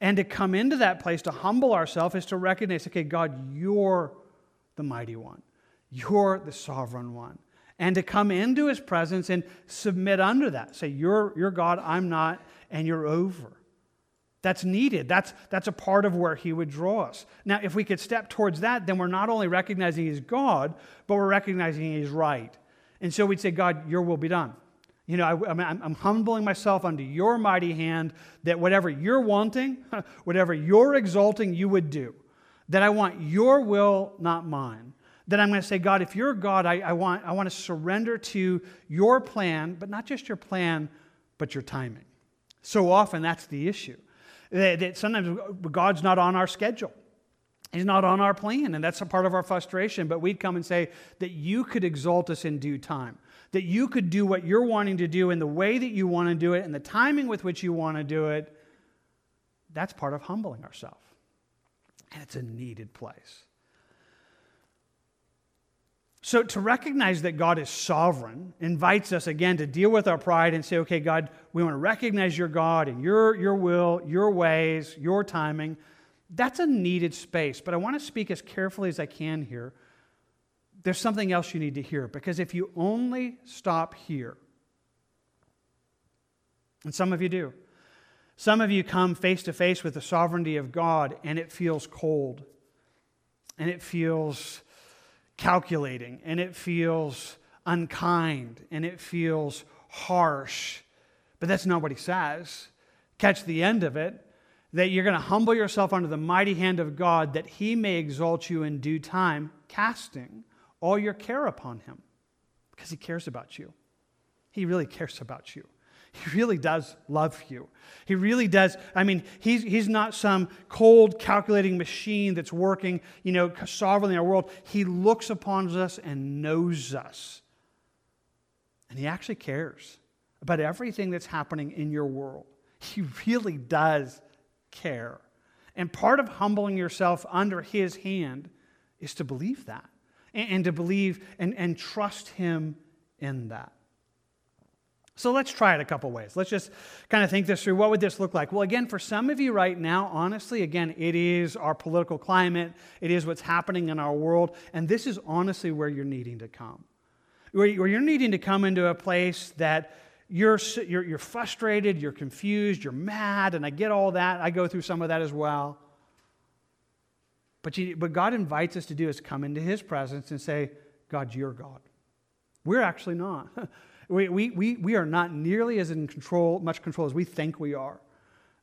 [SPEAKER 1] And to come into that place, to humble ourselves, is to recognize, okay, God, you're the mighty one. You're the sovereign one. And to come into his presence and submit under that. Say, you're, you're God, I'm not, and you're over. That's needed. That's, that's a part of where he would draw us. Now, if we could step towards that, then we're not only recognizing he's God, but we're recognizing he's right. And so we'd say, God, your will be done. You know, I, am I'm humbling myself under your mighty hand that whatever you're wanting, [laughs] whatever you're exalting, you would do. That I want your will, not mine. That I'm going to say, God, if you're God, I, I, want, I want to surrender to your plan, but not just your plan, but your timing. So often that's the issue. That, that sometimes God's not on our schedule. He's not on our plan, and that's a part of our frustration. But we'd come and say that you could exalt us in due time, that you could do what you're wanting to do in the way that you want to do it, and the timing with which you want to do it. That's part of humbling ourselves. And it's a needed place. So, to recognize that God is sovereign invites us again to deal with our pride and say, okay, God, we want to recognize your God and your, your will, your ways, your timing. That's a needed space, but I want to speak as carefully as I can here. There's something else you need to hear because if you only stop here, and some of you do, some of you come face to face with the sovereignty of God and it feels cold and it feels calculating and it feels unkind and it feels harsh. But that's not what he says. Catch the end of it that you're going to humble yourself under the mighty hand of God that he may exalt you in due time, casting all your care upon him because he cares about you. He really cares about you. He really does love you. He really does. I mean, he's, he's not some cold, calculating machine that's working, you know, sovereignly in our world. He looks upon us and knows us. And he actually cares about everything that's happening in your world. He really does care. And part of humbling yourself under his hand is to believe that and, and to believe and, and trust him in that. So let's try it a couple ways. Let's just kind of think this through. What would this look like? Well, again, for some of you right now, honestly, again, it is our political climate, it is what's happening in our world, and this is honestly where you're needing to come. Where you're needing to come into a place that you're, you're, you're frustrated, you're confused, you're mad, and I get all that. I go through some of that as well. But, you, but God invites us to do is come into His presence and say, God, you're God. We're actually not. [laughs] we, we, we, we are not nearly as in control, much control as we think we are.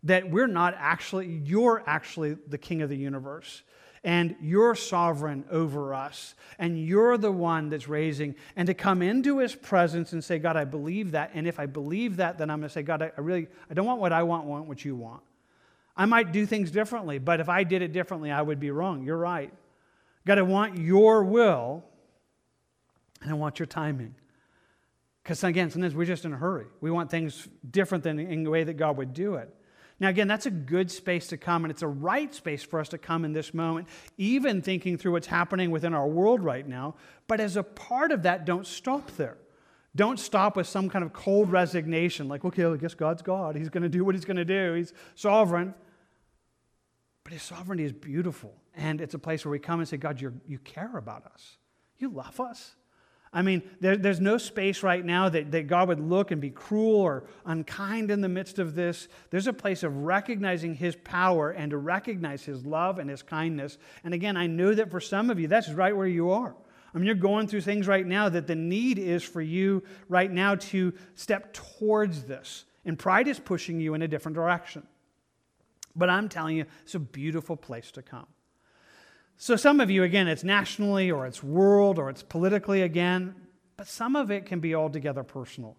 [SPEAKER 1] That we're not actually, you're actually the king of the universe and you're sovereign over us, and you're the one that's raising, and to come into his presence and say, God, I believe that. And if I believe that, then I'm going to say, God, I really, I don't want what I want, I want what you want. I might do things differently, but if I did it differently, I would be wrong. You're right. God, I want your will, and I want your timing. Because again, sometimes we're just in a hurry. We want things different than in the way that God would do it. Now, again, that's a good space to come, and it's a right space for us to come in this moment, even thinking through what's happening within our world right now. But as a part of that, don't stop there. Don't stop with some kind of cold resignation, like, okay, I guess God's God. He's going to do what He's going to do. He's sovereign. But His sovereignty is beautiful, and it's a place where we come and say, God, you you care about us. You love us. I mean, there, there's no space right now that, that God would look and be cruel or unkind in the midst of this. There's a place of recognizing His power and to recognize His love and His kindness. And again, I know that for some of you, that's right where you are. I mean, you're going through things right now that the need is for you right now to step towards this. And pride is pushing you in a different direction. But I'm telling you, it's a beautiful place to come. So, some of you, again, it's nationally or it's world or it's politically again, but some of it can be altogether personal.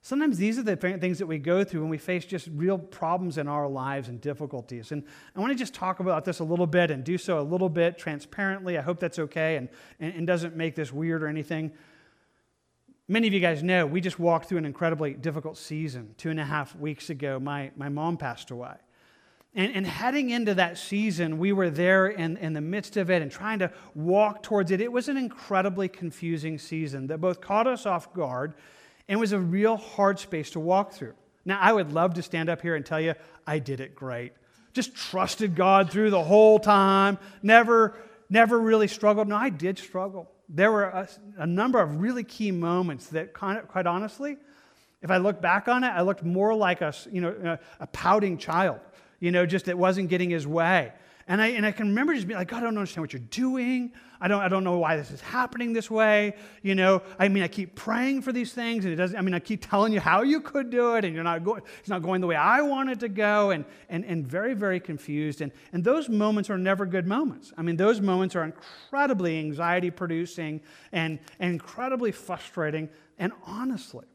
[SPEAKER 1] Sometimes these are the things that we go through when we face just real problems in our lives and difficulties. And I want to just talk about this a little bit and do so a little bit transparently. I hope that's okay and, and, and doesn't make this weird or anything. Many of you guys know we just walked through an incredibly difficult season. Two and a half weeks ago, my, my mom passed away. And, and, heading into that season, we were there in, in the midst of it and trying to walk towards it. It was an incredibly confusing season that both caught us off guard and was a real hard space to walk through. Now, I would love to stand up here and tell you I did it great. just trusted God through the whole time, never, never really struggled. No, I did struggle. There were a, a number of really key moments that, quite honestly, if I look back on it, I looked more like a, you know, a pouting child, you know, just it wasn't getting his way. And I, and I can remember just being like, God, I don't understand what you're doing. I don't, I don't know why this is happening this way. You know, I mean, I keep praying for these things, and it doesn't, I mean, I keep telling you how you could do it, and you're not going, it's not going the way I want it to go, and, and, and very, very confused. And, and those moments are never good moments. I mean, those moments are incredibly anxiety producing and, and incredibly frustrating. And honestly,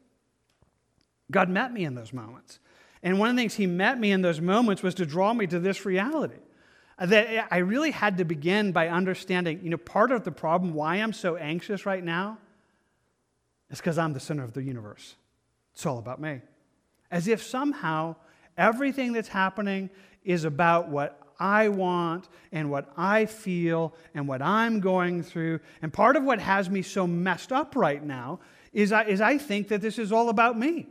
[SPEAKER 1] God met me in those moments. And one of the things He met me in those moments was to draw me to this reality uh, that I really had to begin by understanding, you know, part of the problem why I'm so anxious right now is because I'm the center of the universe. It's all about me. As if somehow everything that's happening is about what I want and what I feel and what I'm going through. And part of what has me so messed up right now is I, is I think that this is all about me.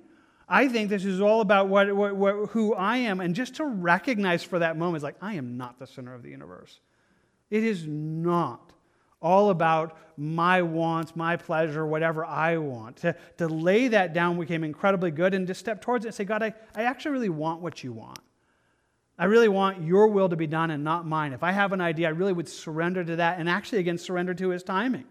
[SPEAKER 1] I think this is all about what, what, what, who I am. And just to recognize for that moment, is like, I am not the center of the universe. It is not all about my wants, my pleasure, whatever I want. To, to lay that down became incredibly good and to step towards it and say, God, I, I actually really want what you want. I really want your will to be done and not mine. If I have an idea, I really would surrender to that and actually, again, surrender to his timing.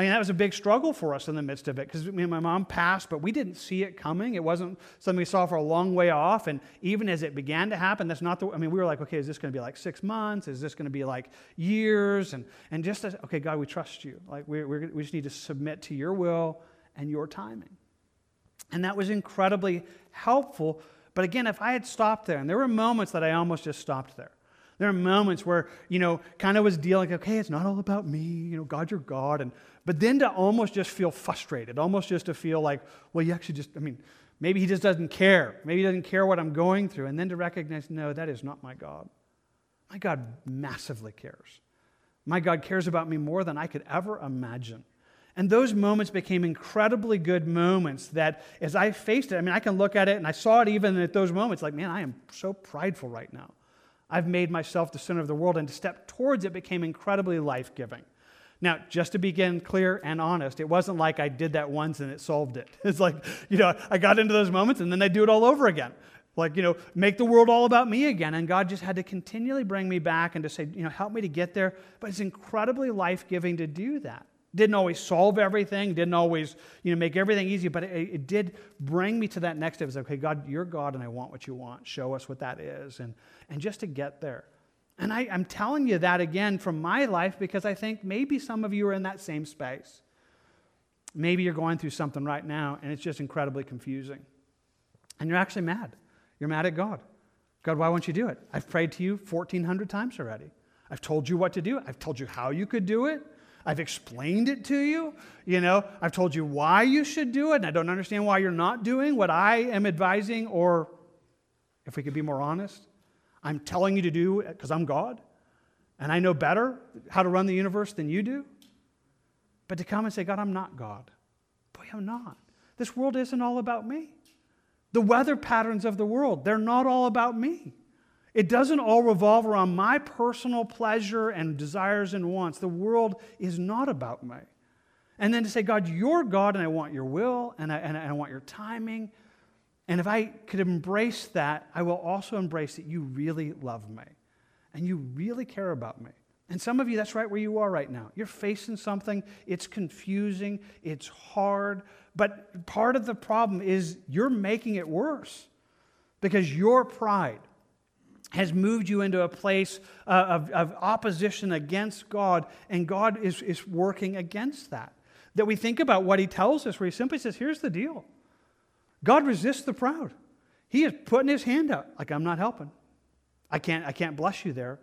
[SPEAKER 1] I mean, that was a big struggle for us in the midst of it because me and my mom passed, but we didn't see it coming. It wasn't something we saw for a long way off. And even as it began to happen, that's not the, I mean, we were like, okay, is this going to be like six months? Is this going to be like years? And, and just as, okay, God, we trust you. Like, we we just need to submit to your will and your timing. And that was incredibly helpful. But again, if I had stopped there, and there were moments that I almost just stopped there. There are moments where, you know, kind of was dealing, okay, it's not all about me, you know, God, you're God. And, but then to almost just feel frustrated, almost just to feel like, well, you actually just, I mean, maybe he just doesn't care. Maybe he doesn't care what I'm going through. And then to recognize, no, that is not my God. My God massively cares. My God cares about me more than I could ever imagine. And those moments became incredibly good moments that as I faced it, I mean, I can look at it and I saw it even at those moments like, man, I am so prideful right now. I've made myself the center of the world, and to step towards it became incredibly life giving. Now, just to begin clear and honest, it wasn't like I did that once and it solved it. [laughs] It's like, you know, I got into those moments and then I do it all over again. Like, you know, make the world all about me again. And God just had to continually bring me back and to say, you know, help me to get there. But it's incredibly life giving to do that. Didn't always solve everything, didn't always, you know, make everything easy, but it, it did bring me to that next step. It's like, okay, God, you're God and I want what you want. Show us what that is. And, and just to get there. And I, I'm telling you that again from my life because I think maybe some of you are in that same space. Maybe you're going through something right now and it's just incredibly confusing. And you're actually mad. You're mad at God. God, why won't you do it? I've prayed to you 1,400 times already. I've told you what to do. I've told you how you could do it. I've explained it to you. You know, I've told you why you should do it, and I don't understand why you're not doing what I am advising, or if we could be more honest, I'm telling you to do because I'm God, and I know better how to run the universe than you do. But to come and say, God, I'm not God. Boy, I'm not. This world isn't all about me. The weather patterns of the world, they're not all about me. It doesn't all revolve around my personal pleasure and desires and wants. The world is not about me. And then to say, God, you're God, and I want your will, and I, and I want your timing. And if I could embrace that, I will also embrace that you really love me and you really care about me. And some of you, that's right where you are right now. You're facing something, it's confusing, it's hard, but part of the problem is you're making it worse because your pride has moved you into a place uh, of, of opposition against God, and God is, is working against that. That we think about what he tells us, where he simply says, Here's the deal God resists the proud. He is putting his hand out, like, I'm not helping. I can't, I can't bless you there.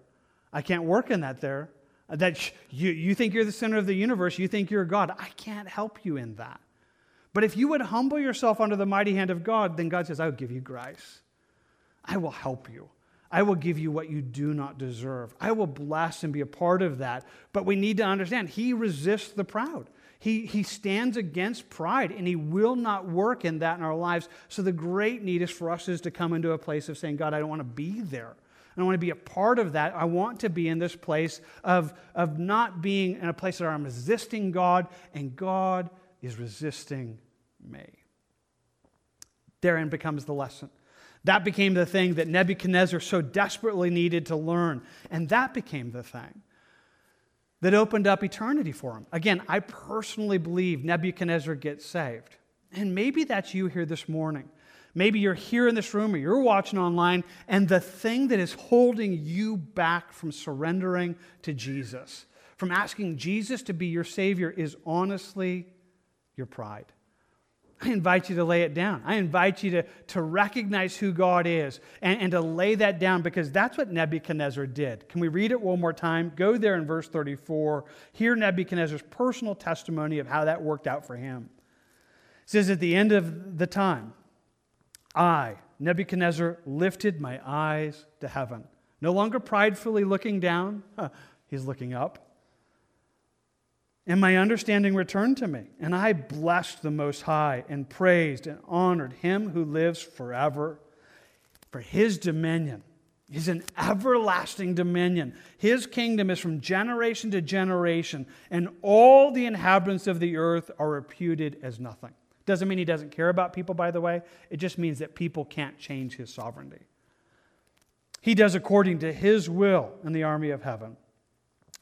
[SPEAKER 1] I can't work in that there. That you, you think you're the center of the universe, you think you're God. I can't help you in that. But if you would humble yourself under the mighty hand of God, then God says, I will give you grace. I will help you. I will give you what you do not deserve. I will bless and be a part of that. But we need to understand, He resists the proud. He, he stands against pride and he will not work in that in our lives. So the great need is for us is to come into a place of saying, God, I don't want to be there. I want to be a part of that. I want to be in this place of, of not being in a place where I'm resisting God and God is resisting me. Therein becomes the lesson. That became the thing that Nebuchadnezzar so desperately needed to learn. And that became the thing that opened up eternity for him. Again, I personally believe Nebuchadnezzar gets saved. And maybe that's you here this morning. Maybe you're here in this room or you're watching online, and the thing that is holding you back from surrendering to Jesus, from asking Jesus to be your Savior, is honestly your pride. I invite you to lay it down. I invite you to, to recognize who God is and, and to lay that down because that's what Nebuchadnezzar did. Can we read it one more time? Go there in verse 34. Hear Nebuchadnezzar's personal testimony of how that worked out for him. It says, At the end of the time, I, Nebuchadnezzar, lifted my eyes to heaven. No longer pridefully looking down, [laughs] he's looking up. And my understanding returned to me, and I blessed the Most High and praised and honored him who lives forever. For his dominion is an everlasting dominion. His kingdom is from generation to generation, and all the inhabitants of the earth are reputed as nothing. Doesn't mean he doesn't care about people, by the way. It just means that people can't change his sovereignty. He does according to his will in the army of heaven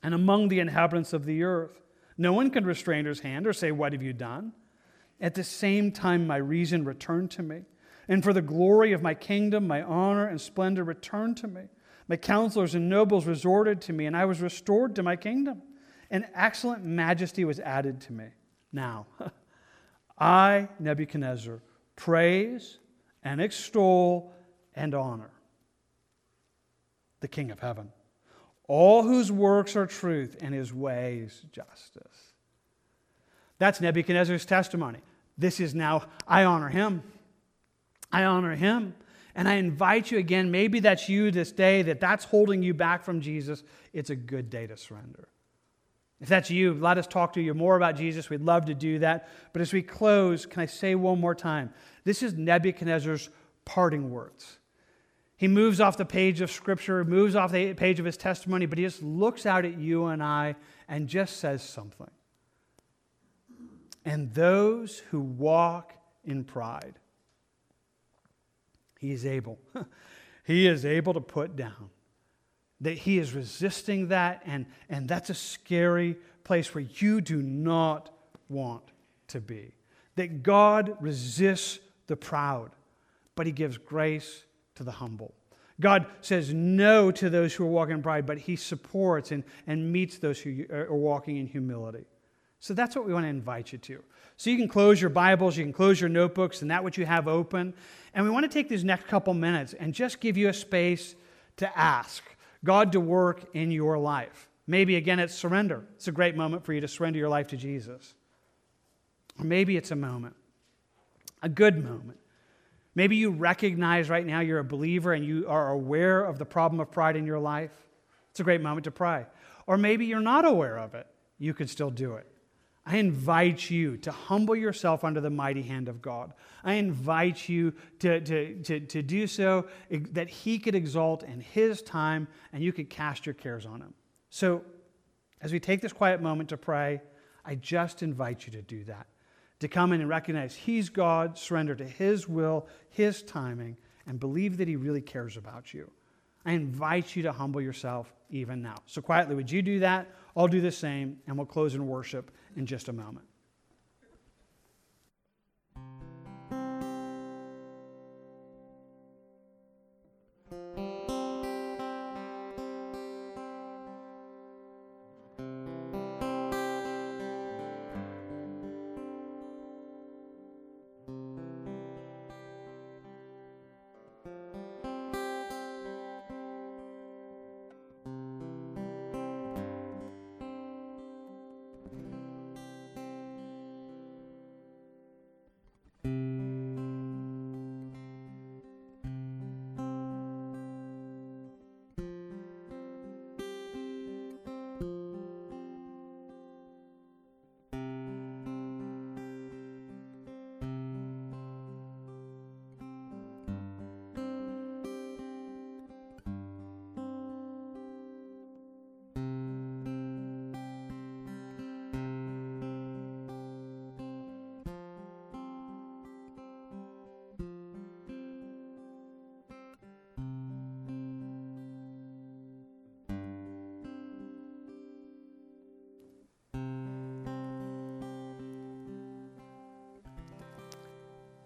[SPEAKER 1] and among the inhabitants of the earth. No one can restrain his hand or say, What have you done? At the same time, my reason returned to me. And for the glory of my kingdom, my honor and splendor returned to me. My counselors and nobles resorted to me, and I was restored to my kingdom. And excellent majesty was added to me. Now, [laughs] I, Nebuchadnezzar, praise and extol and honor the King of heaven, all whose works are truth and his ways justice. That's Nebuchadnezzar's testimony. This is now, I honor him. I honor him. And I invite you again, maybe that's you this day, that that's holding you back from Jesus. It's a good day to surrender. If that's you, let us talk to you more about Jesus. We'd love to do that. But as we close, can I say one more time? This is Nebuchadnezzar's parting words. He moves off the page of Scripture, moves off the page of his testimony, but he just looks out at you and I and just says something. And those who walk in pride, he is able. [laughs] he is able to put down that he is resisting that, and, and that's a scary place where you do not want to be. That God resists the proud, but he gives grace to the humble. God says no to those who are walking in pride, but he supports and, and meets those who are walking in humility. So that's what we want to invite you to. So you can close your Bibles, you can close your notebooks, and that what you have open. And we want to take these next couple minutes and just give you a space to ask. God to work in your life. Maybe again it's surrender. It's a great moment for you to surrender your life to Jesus. Or maybe it's a moment, a good moment. Maybe you recognize right now you're a believer and you are aware of the problem of pride in your life. It's a great moment to pray. Or maybe you're not aware of it. You can still do it. I invite you to humble yourself under the mighty hand of God. I invite you to, to, to, to do so that He could exalt in His time and you could cast your cares on Him. So, as we take this quiet moment to pray, I just invite you to do that. To come in and recognize He's God, surrender to His will, His timing, and believe that He really cares about you. I invite you to humble yourself even now. So, quietly, would you do that? I'll do the same, and we'll close in worship in just a moment.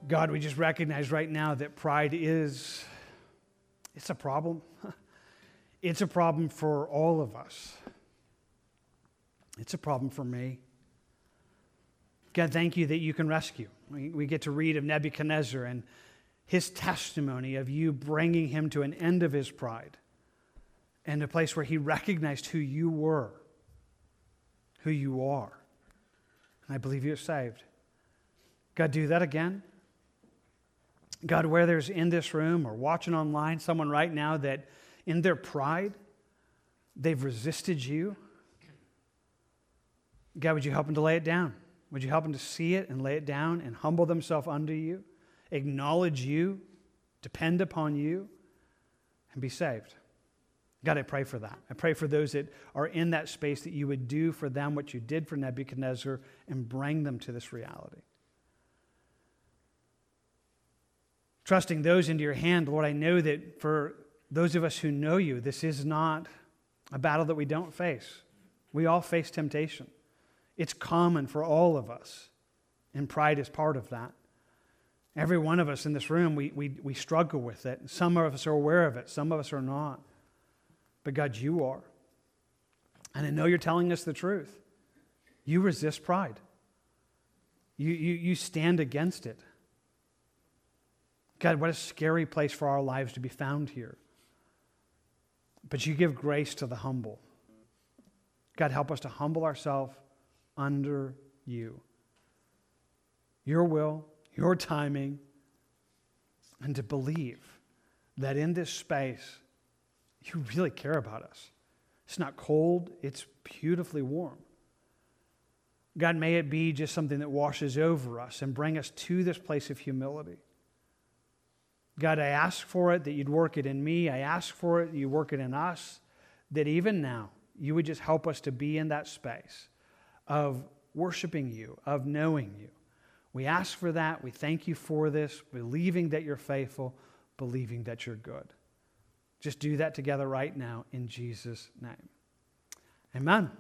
[SPEAKER 1] God, we just recognize right now that pride is it's a problem. [laughs] It's a problem for all of us. It's a problem for me. God, thank you that you can rescue. We, we get to read of Nebuchadnezzar and his testimony of you bringing him to an end of his pride and a place where he recognized who you were, who you are. And I believe you're saved. God, do that again. God, where there's in this room or watching online someone right now that in their pride they've resisted you, God, would you help them to lay it down? Would you help them to see it and lay it down and humble themselves under you, acknowledge you, depend upon you, and be saved? God, I pray for that. I pray for those that are in that space that you would do for them what you did for Nebuchadnezzar and bring them to this reality. Trusting those into your hand, Lord, I know that for those of us who know you, this is not a battle that we don't face. We all face temptation. It's common for all of us, and pride is part of that. Every one of us in this room, we, we, we struggle with it. Some of us are aware of it, some of us are not. But God, you are. And I know you're telling us the truth. You resist pride, you, you, you stand against it. God, what a scary place for our lives to be found here. But you give grace to the humble. God, help us to humble ourselves under you. Your will, your timing, and to believe that in this space, you really care about us. It's not cold, it's beautifully warm. God, may it be just something that washes over us and bring us to this place of humility. God, I ask for it that you'd work it in me. I ask for it that you work it in us. That even now, you would just help us to be in that space of worshiping you, of knowing you. We ask for that. We thank you for this, believing that you're faithful, believing that you're good. Just do that together right now in Jesus' name. Amen.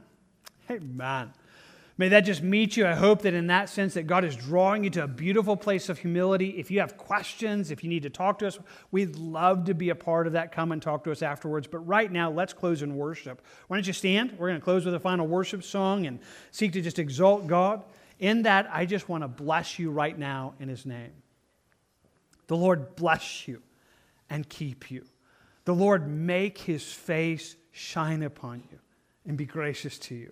[SPEAKER 1] Amen. May that just meet you. I hope that in that sense that God is drawing you to a beautiful place of humility. If you have questions, if you need to talk to us, we'd love to be a part of that. Come and talk to us afterwards. But right now, let's close in worship. Why don't you stand? We're going to close with a final worship song and seek to just exalt God. In that, I just want to bless you right now in his name. The Lord bless you and keep you. The Lord make his face shine upon you and be gracious to you.